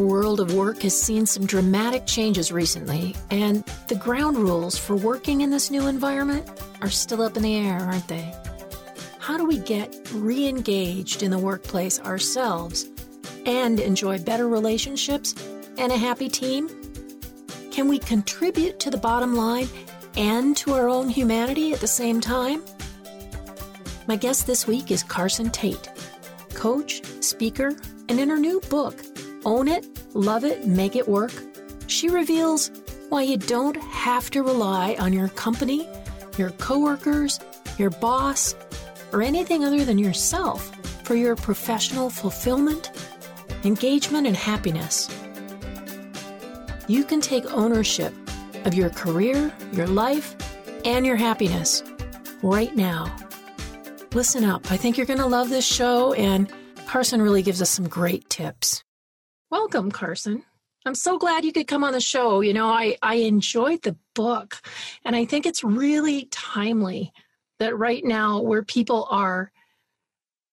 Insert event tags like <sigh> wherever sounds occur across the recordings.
world of work has seen some dramatic changes recently, and the ground rules for working in this new environment are still up in the air, aren't they? How do we get re engaged in the workplace ourselves and enjoy better relationships and a happy team? Can we contribute to the bottom line and to our own humanity at the same time? My guest this week is Carson Tate, coach, speaker, and in her new book, Own It, Love It, Make It Work, she reveals why you don't have to rely on your company, your coworkers, your boss, or anything other than yourself for your professional fulfillment, engagement, and happiness. You can take ownership of your career, your life, and your happiness right now. Listen up. I think you're going to love this show, and Carson really gives us some great tips. Welcome, Carson. I'm so glad you could come on the show. You know, I, I enjoyed the book, and I think it's really timely that right now, where people are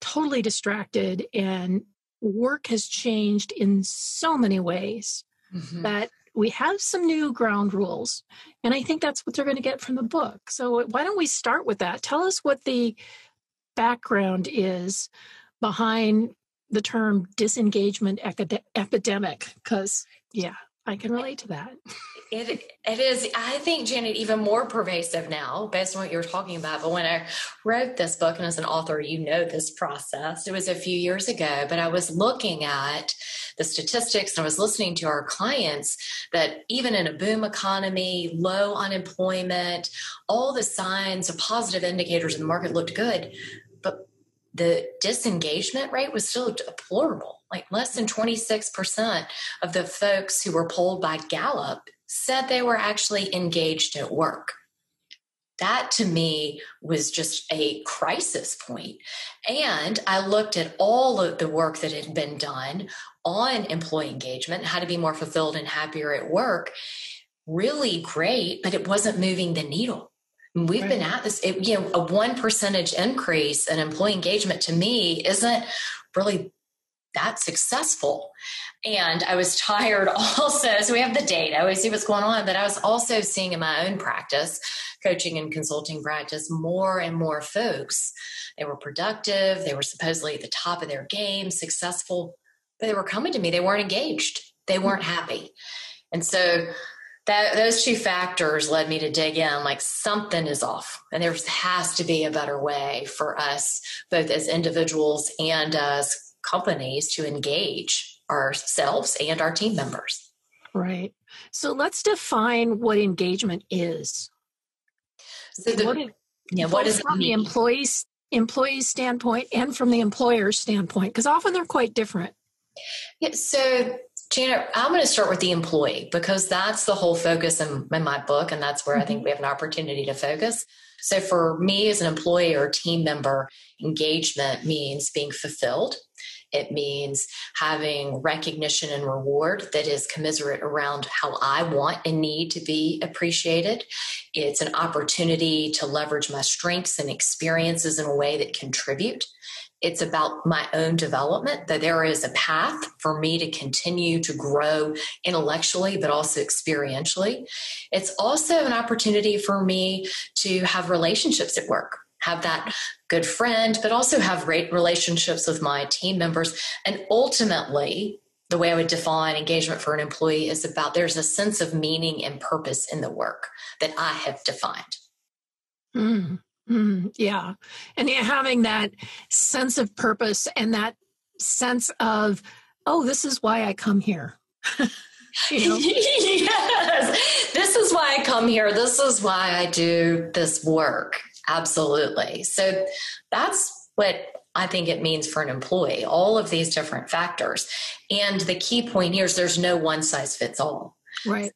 totally distracted and work has changed in so many ways, mm-hmm. that we have some new ground rules. And I think that's what they're going to get from the book. So, why don't we start with that? Tell us what the background is behind the term disengagement epidemic because yeah i can relate to that. It, it is i think janet even more pervasive now based on what you're talking about but when i wrote this book and as an author you know this process it was a few years ago but i was looking at the statistics and i was listening to our clients that even in a boom economy low unemployment all the signs of positive indicators in the market looked good the disengagement rate was still deplorable. Like less than 26% of the folks who were polled by Gallup said they were actually engaged at work. That to me was just a crisis point. And I looked at all of the work that had been done on employee engagement, how to be more fulfilled and happier at work. Really great, but it wasn't moving the needle. We've right. been at this, it, you know, a one percentage increase in employee engagement to me isn't really that successful. And I was tired <laughs> also. So we have the data, we see what's going on, but I was also seeing in my own practice, coaching and consulting practice, more and more folks. They were productive, they were supposedly at the top of their game, successful, but they were coming to me, they weren't engaged, they weren't mm-hmm. happy. And so that those two factors led me to dig in like something is off and there has to be a better way for us both as individuals and as companies to engage ourselves and our team members. Right. So let's define what engagement is. So the, what, yeah, what is from the employees employees standpoint and from the employer's standpoint because often they're quite different. Yeah, so Janet, I'm going to start with the employee because that's the whole focus in, in my book, and that's where I think mm-hmm. we have an opportunity to focus. So, for me as an employee or team member, engagement means being fulfilled. It means having recognition and reward that is commiserate around how I want and need to be appreciated. It's an opportunity to leverage my strengths and experiences in a way that contribute it's about my own development, that there is a path for me to continue to grow intellectually, but also experientially. It's also an opportunity for me to have relationships at work, have that good friend, but also have great relationships with my team members. And ultimately, the way I would define engagement for an employee is about there's a sense of meaning and purpose in the work that I have defined. Mm. Mm, yeah. And having that sense of purpose and that sense of, oh, this is why I come here. <laughs> you know? yes. This is why I come here. This is why I do this work. Absolutely. So that's what I think it means for an employee, all of these different factors. And the key point here is there's no one size fits all. Right.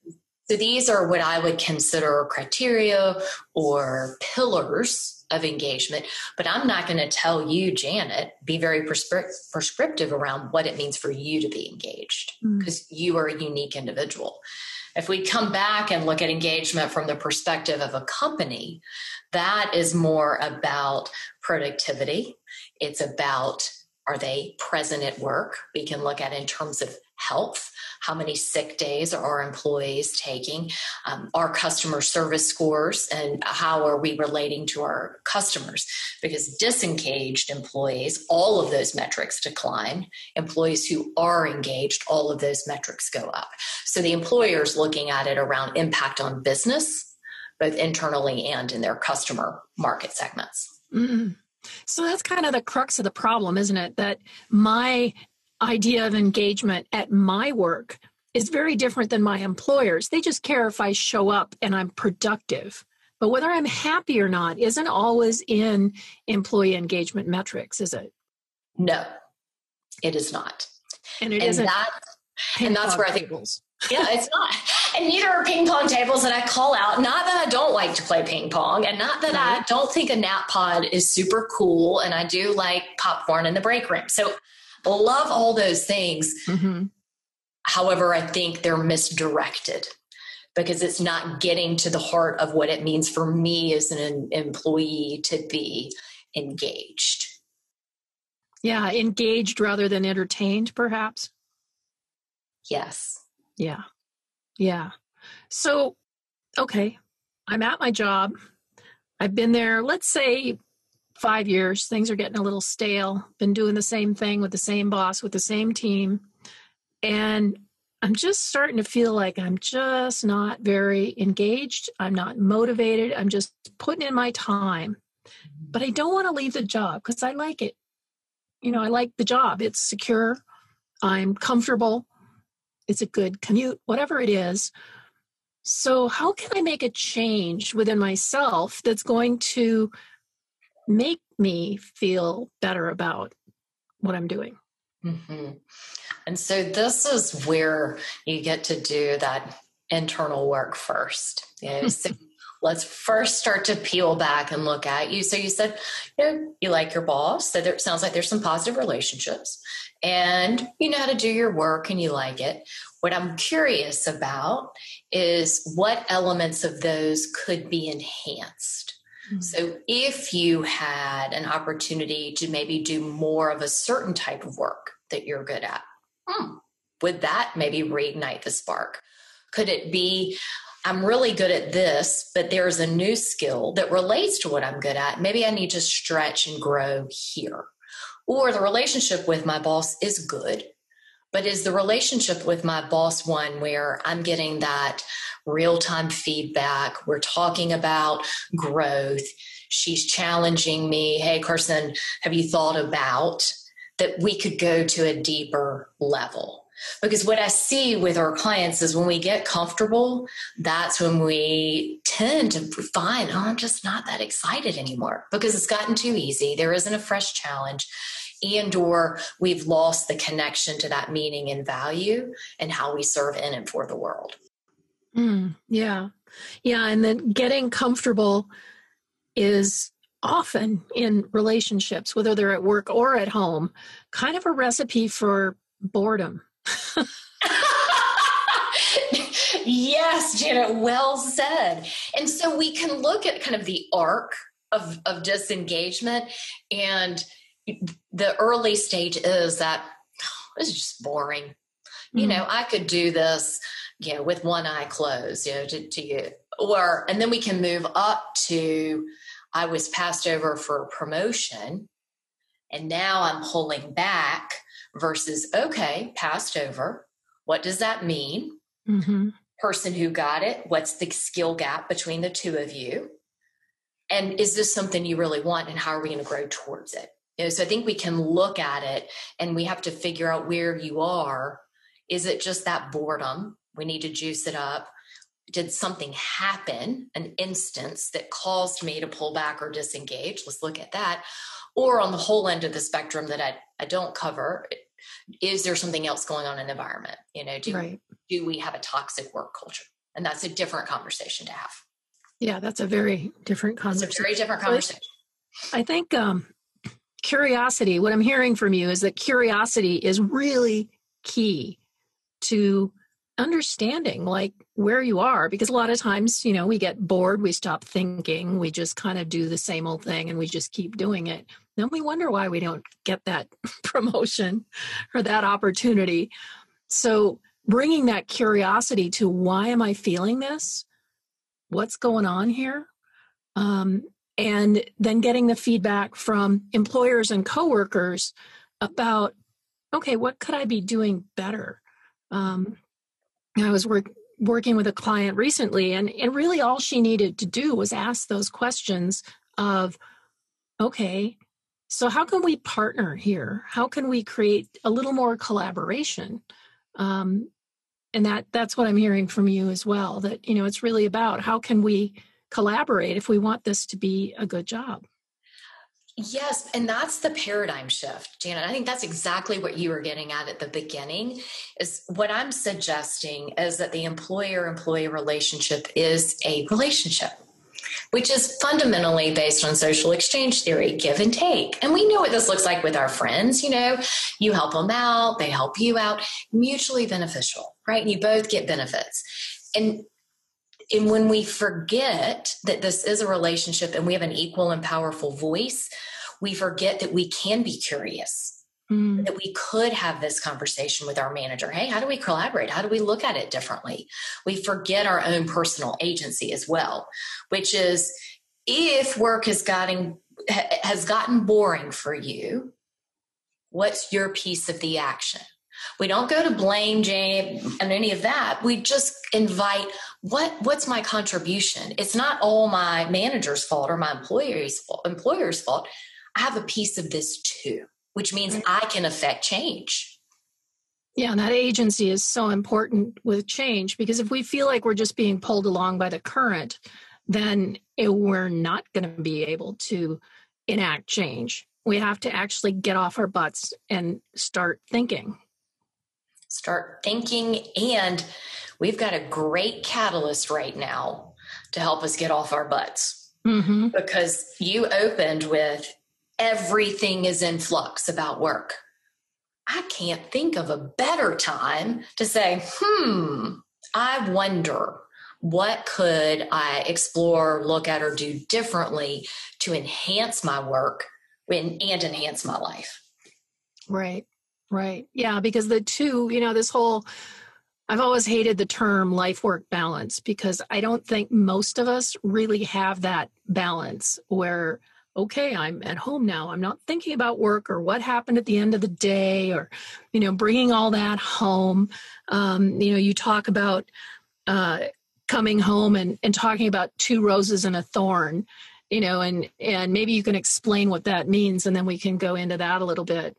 So these are what I would consider criteria or pillars of engagement. But I'm not going to tell you, Janet, be very prescriptive around what it means for you to be engaged because mm. you are a unique individual. If we come back and look at engagement from the perspective of a company, that is more about productivity. It's about are they present at work? We can look at in terms of health. How many sick days are our employees taking? Um, our customer service scores and how are we relating to our customers? Because disengaged employees, all of those metrics decline. Employees who are engaged, all of those metrics go up. So the employer is looking at it around impact on business, both internally and in their customer market segments. Mm-hmm. So that's kind of the crux of the problem, isn't it? That my idea of engagement at my work is very different than my employers. They just care if I show up and I'm productive. But whether I'm happy or not isn't always in employee engagement metrics, is it? No, it is not. And it and That, and that's where I think. Tables. yeah, it's not. And neither are ping pong tables that I call out. Not that I don't like to play ping pong, and not that I don't think a nap pod is super cool, and I do like popcorn in the break room. So love all those things. Mm-hmm. However, I think they're misdirected because it's not getting to the heart of what it means for me as an employee to be engaged. Yeah, engaged rather than entertained, perhaps. Yes. Yeah. Yeah. So, okay, I'm at my job. I've been there, let's say, five years. Things are getting a little stale. Been doing the same thing with the same boss, with the same team. And I'm just starting to feel like I'm just not very engaged. I'm not motivated. I'm just putting in my time. But I don't want to leave the job because I like it. You know, I like the job. It's secure. I'm comfortable. It's a good commute, whatever it is. So, how can I make a change within myself that's going to make me feel better about what I'm doing. Mm-hmm. And so this is where you get to do that internal work first. You know, so <laughs> let's first start to peel back and look at you. So you said, you know, you like your boss. So there sounds like there's some positive relationships and you know how to do your work and you like it. What I'm curious about is what elements of those could be enhanced Mm-hmm. So, if you had an opportunity to maybe do more of a certain type of work that you're good at, hmm, would that maybe reignite the spark? Could it be, I'm really good at this, but there's a new skill that relates to what I'm good at? Maybe I need to stretch and grow here. Or the relationship with my boss is good, but is the relationship with my boss one where I'm getting that real time feedback? We're talking about growth. She's challenging me. Hey, Carson, have you thought about that we could go to a deeper level? Because what I see with our clients is when we get comfortable, that's when we tend to find, oh, I'm just not that excited anymore because it's gotten too easy. There isn't a fresh challenge and or we've lost the connection to that meaning and value and how we serve in and for the world mm, yeah yeah and then getting comfortable is often in relationships whether they're at work or at home kind of a recipe for boredom yes janet well said and so we can look at kind of the arc of, of disengagement and the early stage is that oh, this is just boring. Mm-hmm. You know, I could do this, you know, with one eye closed, you know, to, to you. Or, and then we can move up to I was passed over for a promotion and now I'm pulling back versus, okay, passed over. What does that mean? Mm-hmm. Person who got it, what's the skill gap between the two of you? And is this something you really want? And how are we going to grow towards it? You know, so I think we can look at it and we have to figure out where you are. Is it just that boredom? We need to juice it up. Did something happen, an instance that caused me to pull back or disengage? Let's look at that. Or on the whole end of the spectrum that I, I don't cover, is there something else going on in the environment? You know, do, right. do we have a toxic work culture? And that's a different conversation to have. Yeah, that's a very different conversation. It's a very different conversation. I think um, curiosity, what I'm hearing from you is that curiosity is really key to understanding like where you are because a lot of times you know we get bored we stop thinking we just kind of do the same old thing and we just keep doing it. Then we wonder why we don't get that <laughs> promotion or that opportunity. So bringing that curiosity to why am i feeling this? What's going on here? Um, and then getting the feedback from employers and coworkers about okay what could i be doing better? Um, I was work, working with a client recently, and, and really all she needed to do was ask those questions of, okay, so how can we partner here? How can we create a little more collaboration? Um, and that that's what I'm hearing from you as well. That you know, it's really about how can we collaborate if we want this to be a good job. Yes, and that's the paradigm shift, Janet. I think that's exactly what you were getting at at the beginning. Is what I'm suggesting is that the employer employee relationship is a relationship, which is fundamentally based on social exchange theory, give and take. And we know what this looks like with our friends. You know, you help them out, they help you out, mutually beneficial, right? And you both get benefits. And and when we forget that this is a relationship and we have an equal and powerful voice, we forget that we can be curious, mm. that we could have this conversation with our manager. Hey, how do we collaborate? How do we look at it differently? We forget our own personal agency as well, which is if work has gotten has gotten boring for you, what's your piece of the action? We don't go to blame Jane and any of that. We just invite what what's my contribution? It's not all my manager's fault or my employer's fault, employer's fault. I have a piece of this too, which means I can affect change. Yeah, and that agency is so important with change because if we feel like we're just being pulled along by the current, then it, we're not going to be able to enact change. We have to actually get off our butts and start thinking. Start thinking, and we've got a great catalyst right now to help us get off our butts. Mm-hmm. Because you opened with everything is in flux about work. I can't think of a better time to say, hmm, I wonder what could I explore, look at, or do differently to enhance my work and, and enhance my life. Right, right. Yeah, because the two, you know, this whole I've always hated the term life work balance because I don't think most of us really have that balance where okay i'm at home now. I'm not thinking about work or what happened at the end of the day or you know bringing all that home. Um, you know you talk about uh, coming home and, and talking about two roses and a thorn you know and and maybe you can explain what that means and then we can go into that a little bit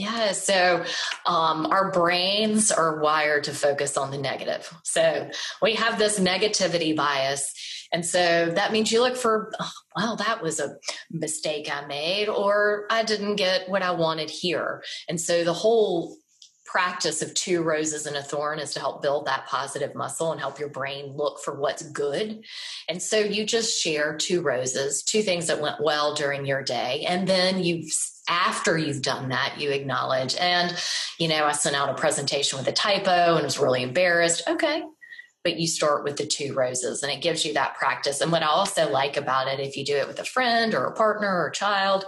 yeah, so um, our brains are wired to focus on the negative. So we have this negativity bias and so that means you look for, oh, well, that was a mistake I made, or I didn't get what I wanted here. And so the whole practice of two roses and a thorn is to help build that positive muscle and help your brain look for what's good. And so you just share two roses, two things that went well during your day. And then you after you've done that, you acknowledge. And, you know, I sent out a presentation with a typo and was really embarrassed. Okay, but you start with the two roses and it gives you that practice. And what I also like about it, if you do it with a friend or a partner or a child,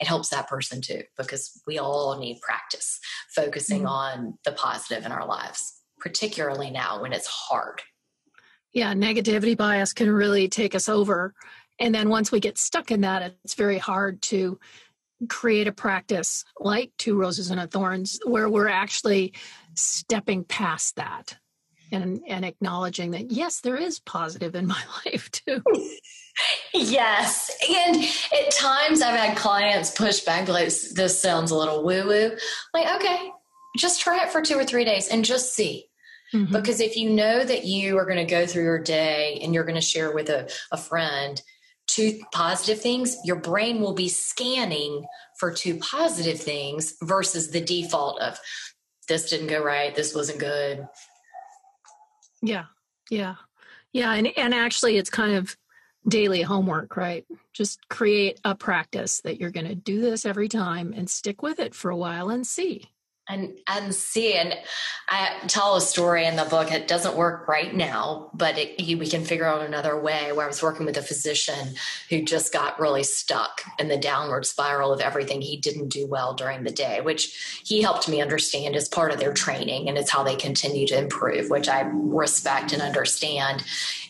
it helps that person too, because we all need practice focusing mm-hmm. on the positive in our lives, particularly now when it's hard. Yeah, negativity bias can really take us over. And then once we get stuck in that, it's very hard to create a practice like Two Roses and a Thorns where we're actually stepping past that and and acknowledging that yes there is positive in my <laughs> life too. Yes. And at times i've had clients push back like this sounds a little woo woo like okay just try it for two or three days and just see. Mm-hmm. because if you know that you are going to go through your day and you're going to share with a, a friend two positive things your brain will be scanning for two positive things versus the default of this didn't go right this wasn't good yeah. Yeah. Yeah. And, and actually, it's kind of daily homework, right? Just create a practice that you're going to do this every time and stick with it for a while and see. And and see and i tell a story in the book. It doesn't work right now but it, we can figure out another way where i was working with a physician who just got really stuck in the downward spiral of everything he didn't do well during the day which he helped me understand as part of their training and it's how they continue to improve which i respect and understand.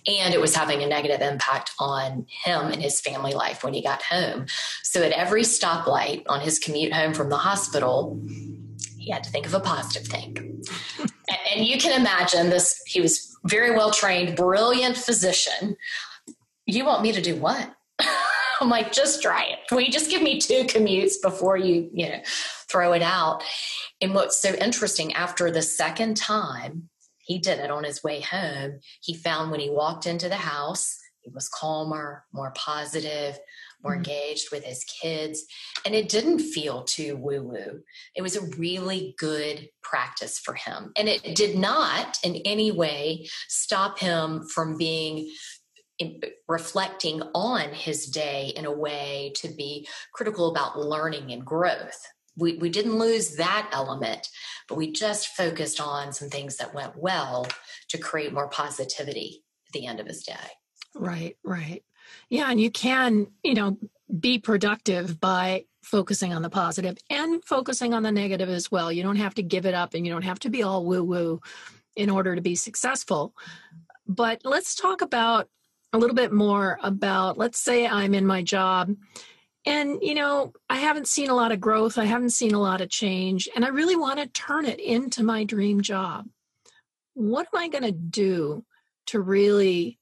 And it was having a negative impact on him and his family life when he got home. So at every stoplight on his commute home from the hospital he had to think of a positive thing. and you can imagine this, he was very well trained, brilliant physician. You want me to do what? <laughs> I'm like, just try it. Will you just give me two commutes before you, you know, throw it out? And what's so interesting, after the second time he did it on his way home, he found when he walked into the house, he was calmer, more positive, more mm-hmm. engaged with his kids. And it didn't feel too woo woo. It was a really good practice for him. And it did not in any way stop him from being reflecting on his day in a way to be critical about learning and growth. We, we didn't lose that element, but we just focused on some things that went well to create more positivity at the end of his day. Right, right. Yeah, and you can, you know, be productive by focusing on the positive and focusing on the negative as well. You don't have to give it up and you don't have to be all woo woo in order to be successful. But let's talk about a little bit more about let's say I'm in my job and you know, I haven't seen a lot of growth, I haven't seen a lot of change, and I really want to turn it into my dream job. What am I going to do to really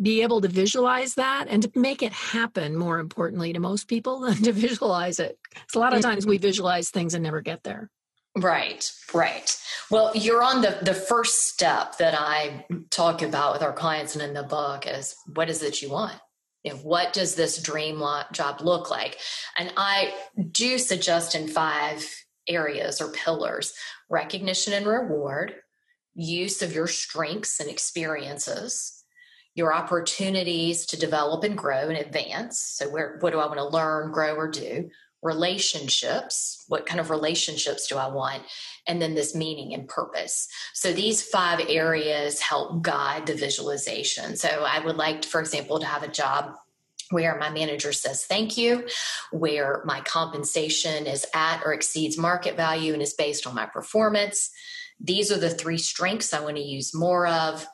be able to visualize that and to make it happen more importantly to most people <laughs> than to visualize it. Because a lot of mm-hmm. times we visualize things and never get there. Right right. Well you're on the the first step that i talk about with our clients and in the book is what is it you want? You know, what does this dream job look like? And i do suggest in five areas or pillars recognition and reward use of your strengths and experiences your opportunities to develop and grow and advance. So, where what do I want to learn, grow, or do? Relationships. What kind of relationships do I want? And then this meaning and purpose. So, these five areas help guide the visualization. So, I would like, for example, to have a job where my manager says thank you, where my compensation is at or exceeds market value and is based on my performance. These are the three strengths I want to use more of.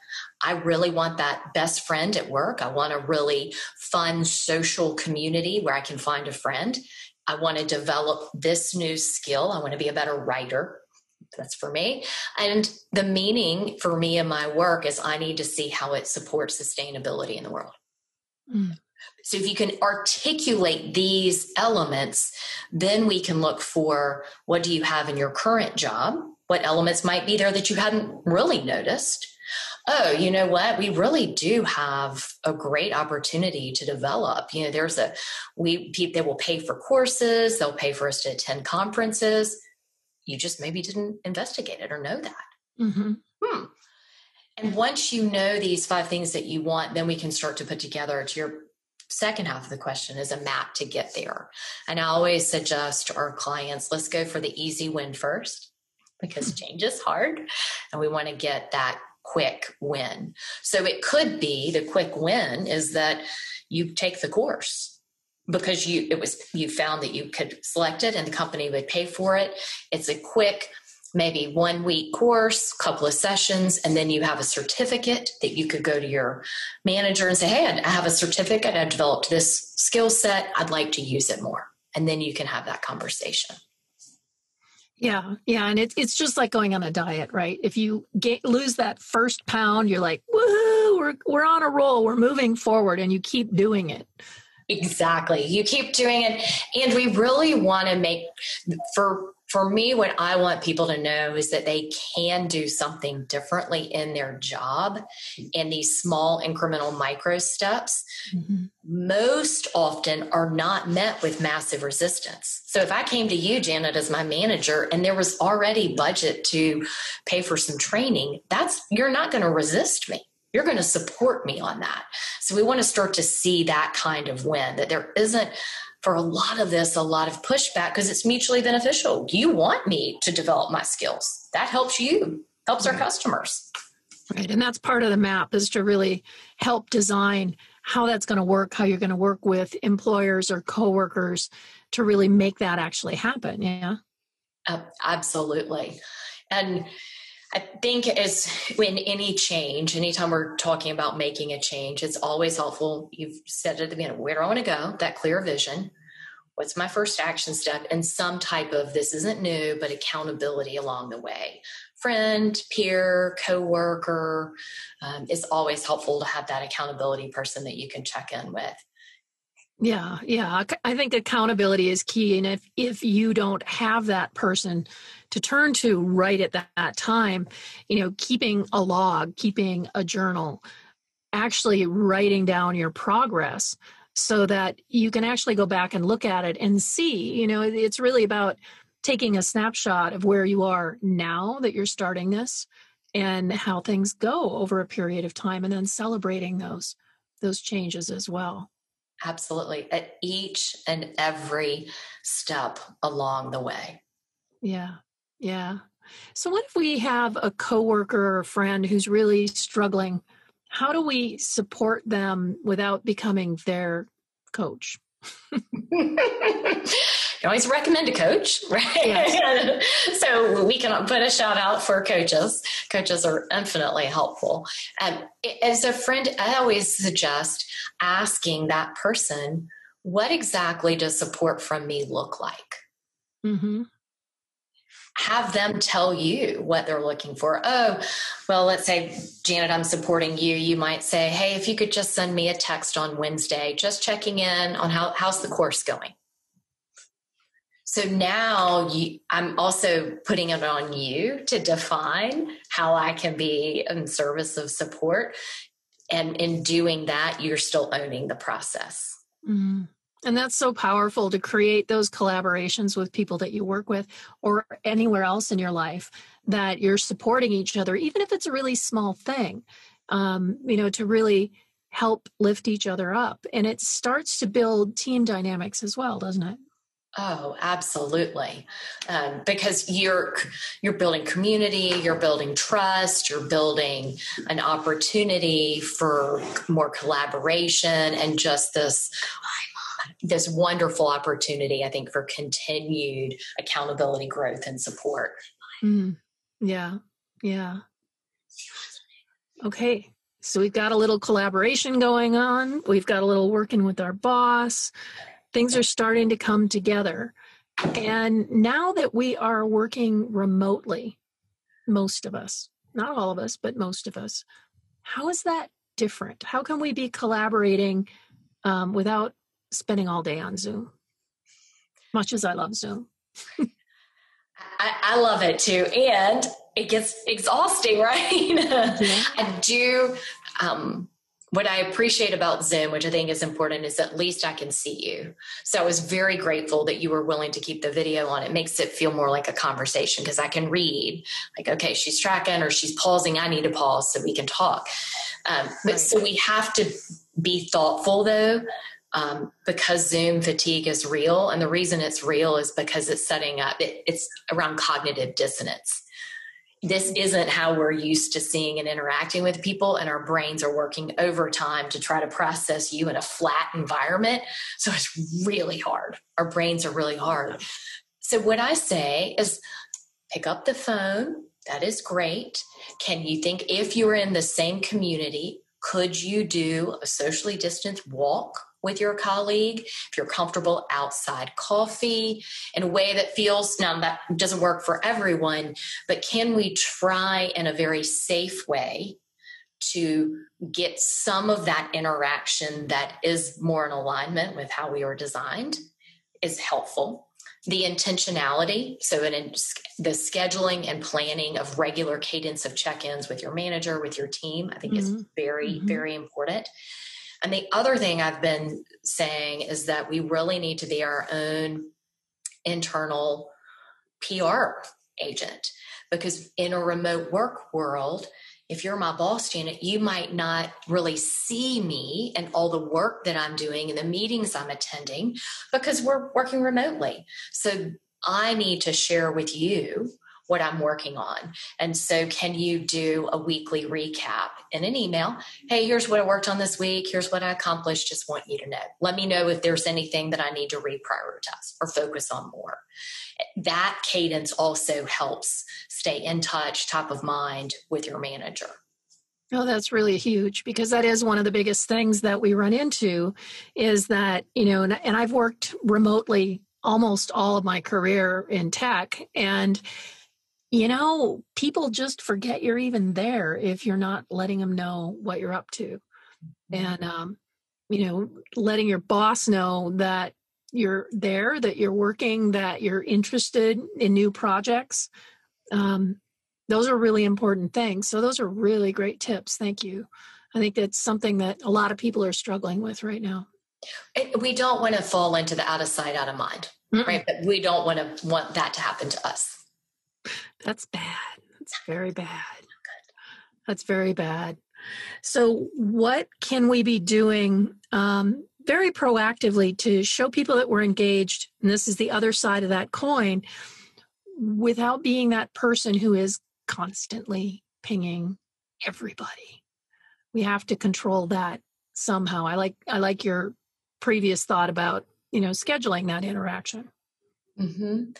I really want that best friend at work. I want a really fun social community where I can find a friend. I want to develop this new skill. I want to be a better writer. That's for me. And the meaning for me in my work is I need to see how it supports sustainability in the world. Mm. So if you can articulate these elements, then we can look for what do you have in your current job? What elements might be there that you hadn't really noticed? oh, you know what? We really do have a great opportunity to develop. You know, there's a we they will pay for courses, they'll pay for us to attend conferences. You just maybe didn't investigate it or know that. Mm-hmm. Hmm. And once you know these five things that you want, then we can start to put together to your second half of the question is a map to get there. And I always suggest to our clients, let's go for the easy win first because change is hard and we want to get that quick win. So it could be the quick win is that you take the course because you it was you found that you could select it and the company would pay for it. It's a quick maybe one week course, couple of sessions, and then you have a certificate that you could go to your manager and say, Hey, I have a certificate. I developed this skill set. I'd like to use it more. And then you can have that conversation. Yeah, yeah, and it's it's just like going on a diet, right? If you get, lose that first pound, you're like, "Woohoo! We're we're on a roll. We're moving forward," and you keep doing it. Exactly, you keep doing it, and we really want to make for for me, what I want people to know is that they can do something differently in their job and these small incremental micro steps. Mm-hmm. Most often are not met with massive resistance. So if I came to you, Janet, as my manager, and there was already budget to pay for some training, that's you're not going to resist me you're going to support me on that. So we want to start to see that kind of win that there isn't for a lot of this a lot of pushback because it's mutually beneficial. You want me to develop my skills. That helps you, helps our customers. Right. And that's part of the map is to really help design how that's going to work, how you're going to work with employers or coworkers to really make that actually happen. Yeah. Uh, absolutely. And I think as when any change, anytime we're talking about making a change, it's always helpful. You've said it at the beginning, where do I want to go? That clear vision. What's my first action step? And some type of this isn't new, but accountability along the way. Friend, peer, coworker, um, it's always helpful to have that accountability person that you can check in with. Yeah, yeah. I think accountability is key. And if, if you don't have that person to turn to right at that, that time, you know, keeping a log, keeping a journal, actually writing down your progress so that you can actually go back and look at it and see, you know, it's really about taking a snapshot of where you are now that you're starting this and how things go over a period of time and then celebrating those those changes as well. Absolutely. At each and every step along the way. Yeah. Yeah. So what if we have a coworker or a friend who's really struggling? How do we support them without becoming their coach? you <laughs> always recommend a coach, <laughs> right? Yes. <laughs> so we can put a shout out for coaches. Coaches are infinitely helpful. Um, as a friend, I always suggest asking that person, what exactly does support from me look like? Mm-hmm. Have them tell you what they're looking for. Oh, well, let's say, Janet, I'm supporting you. You might say, hey, if you could just send me a text on Wednesday, just checking in on how, how's the course going so now you, I'm also putting it on you to define how I can be in service of support. And in doing that, you're still owning the process. Mm-hmm. And that's so powerful to create those collaborations with people that you work with or anywhere else in your life that you're supporting each other, even if it's a really small thing, um, you know, to really help lift each other up. And it starts to build team dynamics as well, doesn't it? Oh, absolutely. Um, because you're you're building community, you're building trust, you're building an opportunity for more collaboration and just this this wonderful opportunity, I think, for continued accountability, growth, and support. Mm, yeah, yeah. Okay, so we've got a little collaboration going on. We've got a little working with our boss things are starting to come together. And now that we are working remotely, most of us, not all of us, but most of us, how is that different? How can we be collaborating um, without spending all day on Zoom? Much as I love Zoom. <laughs> I, I, love it too. And it gets exhausting, <laughs> right? Yeah. I do. Um, what I appreciate about Zoom, which I think is important, is at least I can see you. So I was very grateful that you were willing to keep the video on. It makes it feel more like a conversation because I can read, like, okay, she's tracking or she's pausing. I need to pause so we can talk. Um, but right. so we have to be thoughtful though, um, because Zoom fatigue is real. And the reason it's real is because it's setting up, it, it's around cognitive dissonance. This isn't how we're used to seeing and interacting with people and our brains are working overtime to try to process you in a flat environment. So it's really hard. Our brains are really hard. So what i say is pick up the phone. That is great. Can you think if you're in the same community could you do a socially distanced walk with your colleague, if you're comfortable outside coffee in a way that feels, now that doesn't work for everyone, but can we try in a very safe way to get some of that interaction that is more in alignment with how we are designed is helpful. The intentionality, so in the scheduling and planning of regular cadence of check ins with your manager, with your team, I think mm-hmm. is very, mm-hmm. very important. And the other thing I've been saying is that we really need to be our own internal PR agent because in a remote work world, if you're my boss, Janet, you might not really see me and all the work that I'm doing and the meetings I'm attending because we're working remotely. So I need to share with you what I'm working on. And so, can you do a weekly recap in an email? Hey, here's what I worked on this week. Here's what I accomplished. Just want you to know. Let me know if there's anything that I need to reprioritize or focus on more. That cadence also helps stay in touch, top of mind with your manager. Oh, that's really huge because that is one of the biggest things that we run into is that, you know, and, and I've worked remotely almost all of my career in tech and you know, people just forget you're even there if you're not letting them know what you're up to. And, mm-hmm. um, you know, letting your boss know that you're there, that you're working, that you're interested in new projects. Um, those are really important things. So, those are really great tips. Thank you. I think that's something that a lot of people are struggling with right now. We don't want to fall into the out of sight, out of mind, Mm-mm. right? But we don't want to want that to happen to us. That's bad. That's very bad. That's very bad. So, what can we be doing um, very proactively to show people that we're engaged? And this is the other side of that coin without being that person who is constantly pinging everybody. We have to control that somehow. I like I like your previous thought about you know scheduling that interaction. Mm-hmm.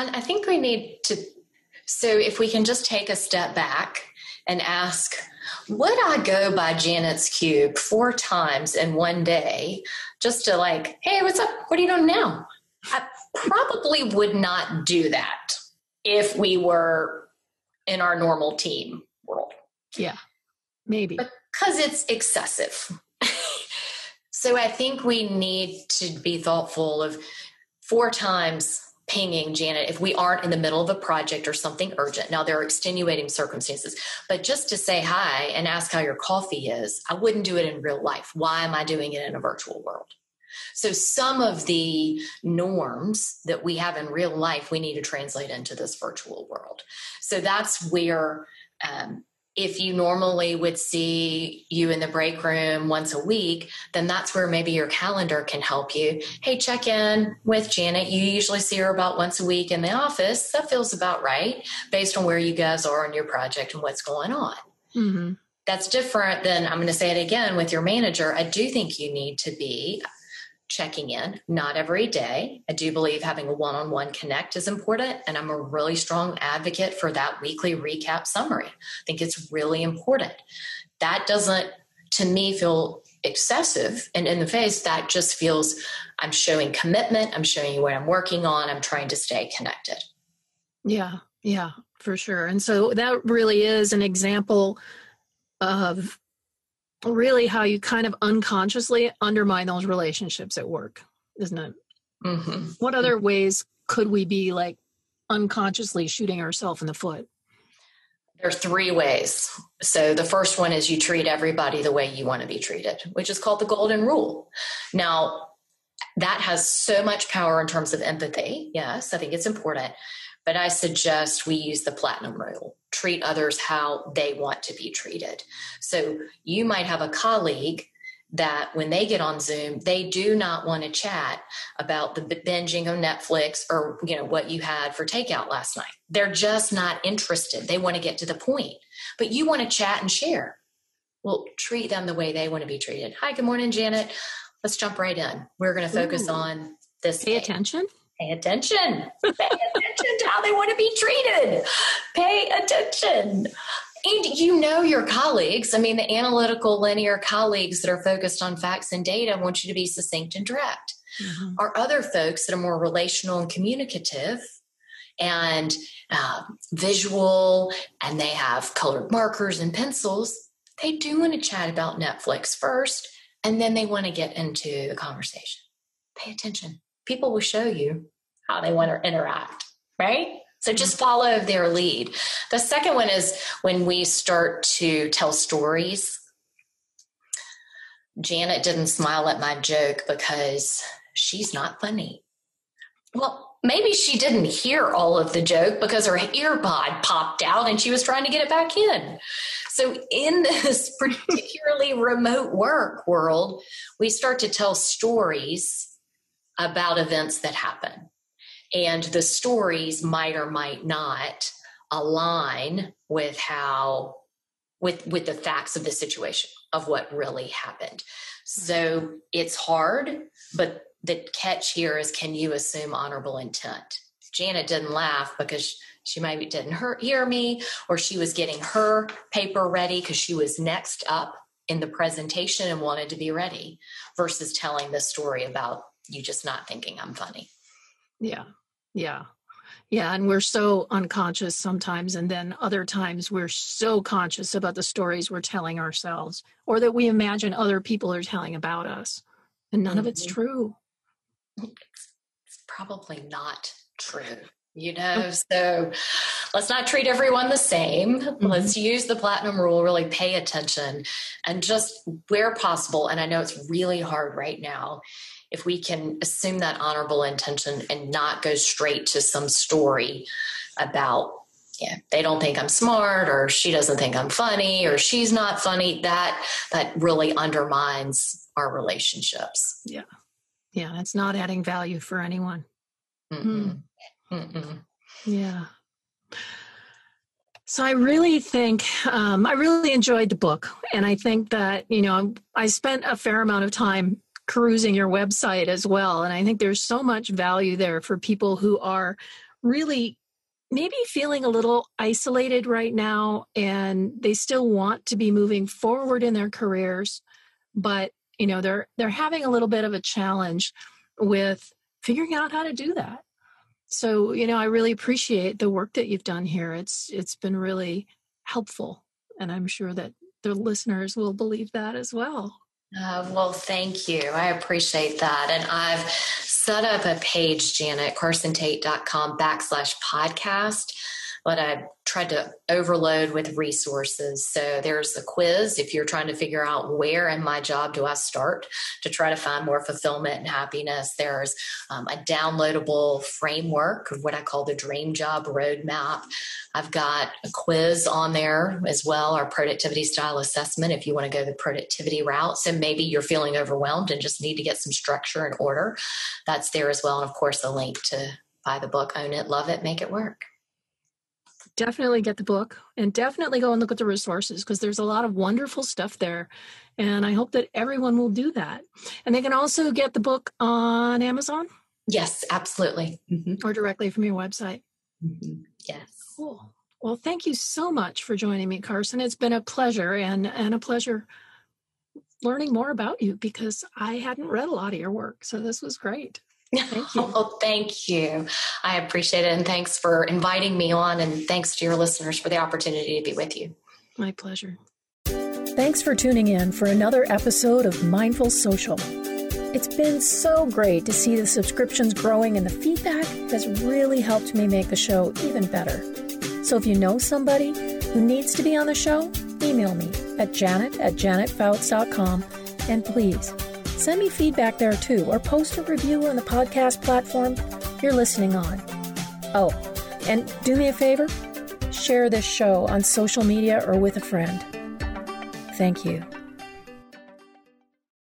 And I think we need to so if we can just take a step back and ask, would I go by Janet's Cube four times in one day just to like, hey, what's up? What are you doing now? I probably would not do that if we were in our normal team world. Yeah, maybe. Because it's excessive. <laughs> so I think we need to be thoughtful of four times pinging Janet if we aren't in the middle of a project or something urgent. Now, there are extenuating circumstances, but just to say hi and ask how your coffee is, I wouldn't do it in real life. Why am I doing it in a virtual world? So, some of the norms that we have in real life, we need to translate into this virtual world. So, that's where um, if you normally would see you in the break room once a week, then that's where maybe your calendar can help you. Hey, check in with Janet. You usually see her about once a week in the office. That feels about right based on where you guys are on your project and what's going on. Mm-hmm. That's different than I'm going to say it again with your manager. I do think you need to be checking in, not every day. I do believe having a one on one connect is important, and I'm a really strong advocate for that weekly recap summary. I think it's really important. That doesn't, to me, feel excessive and in the face, that just feels I'm showing commitment, I'm showing you what I'm working on, I'm trying to stay connected. Yeah, yeah, for sure. And so that really is an example of really how you kind of unconsciously undermine those relationships at work, isn't it? Mm-hmm. What other ways could we be like unconsciously shooting ourselves in the foot? There are three ways. So the first one is you treat everybody the way you want to be treated, which is called the golden rule. Now, that has so much power in terms of empathy. Yes, I think it's important. But I suggest we use the platinum rule treat others how they want to be treated. So you might have a colleague that when they get on Zoom, they do not want to chat about the binging of Netflix or you know what you had for takeout last night. They're just not interested. They want to get to the point. But you want to chat and share. Well, treat them the way they want to be treated. Hi, good morning, Janet. Let's jump right in. We're going to focus Ooh. on this. Pay attention. Pay attention. Pay attention to how they want to be treated. Pay attention. And you know your colleagues. I mean, the analytical linear colleagues that are focused on facts and data want you to be succinct and direct. Mm-hmm. Our other folks that are more relational and communicative and uh, visual, and they have colored markers and pencils, they do want to chat about Netflix first, and then they want to get into the conversation. Pay attention people will show you how they want to interact, right? So just follow their lead. The second one is when we start to tell stories. Janet didn't smile at my joke because she's not funny. Well, maybe she didn't hear all of the joke because her earbud popped out and she was trying to get it back in. So, in <laughs> this particularly remote work world, we start to tell stories about events that happen. And the stories might or might not align with how with with the facts of the situation of what really happened so it's hard but the catch here is can you assume honorable intent janet didn't laugh because she maybe didn't hear me or she was getting her paper ready because she was next up in the presentation and wanted to be ready versus telling the story about you just not thinking i'm funny yeah yeah yeah, and we're so unconscious sometimes, and then other times we're so conscious about the stories we're telling ourselves or that we imagine other people are telling about us. And none mm-hmm. of it's mm-hmm. true. It's probably not true, you know? so let's not treat everyone the same. Mm-hmm. Let's use the platinum rule, really pay attention, and just where possible. And I know it's really hard right now if we can assume that honorable intention and not go straight to some story about yeah they don't think i'm smart or she doesn't think i'm funny or she's not funny that that really undermines our relationships. Yeah. Yeah it's not adding value for anyone. Mm-mm. Mm-mm. yeah. So I really think um, I really enjoyed the book, and I think that you know I spent a fair amount of time perusing your website as well. And I think there's so much value there for people who are really maybe feeling a little isolated right now and they still want to be moving forward in their careers, but you know, they're they're having a little bit of a challenge with figuring out how to do that. So, you know, I really appreciate the work that you've done here. It's it's been really helpful and I'm sure that the listeners will believe that as well. Uh, well, thank you. I appreciate that. And I've set up a page, Janet, carsontate.com backslash podcast but I tried to overload with resources. So there's a quiz if you're trying to figure out where in my job do I start to try to find more fulfillment and happiness. There's um, a downloadable framework of what I call the dream job roadmap. I've got a quiz on there as well, our productivity style assessment if you want to go the productivity route. So maybe you're feeling overwhelmed and just need to get some structure and order. That's there as well. And of course, a link to buy the book, Own It, Love It, Make It Work definitely get the book and definitely go and look at the resources because there's a lot of wonderful stuff there. And I hope that everyone will do that. And they can also get the book on Amazon. Yes, absolutely. Mm-hmm. Or directly from your website. Mm-hmm. Yes. Cool. Well, thank you so much for joining me, Carson. It's been a pleasure and, and a pleasure learning more about you because I hadn't read a lot of your work. So this was great. Thank you. Oh, thank you. I appreciate it. And thanks for inviting me on. And thanks to your listeners for the opportunity to be with you. My pleasure. Thanks for tuning in for another episode of Mindful Social. It's been so great to see the subscriptions growing, and the feedback has really helped me make the show even better. So if you know somebody who needs to be on the show, email me at janet at janetfouts.com and please Send me feedback there too, or post a review on the podcast platform you're listening on. Oh, and do me a favor share this show on social media or with a friend. Thank you.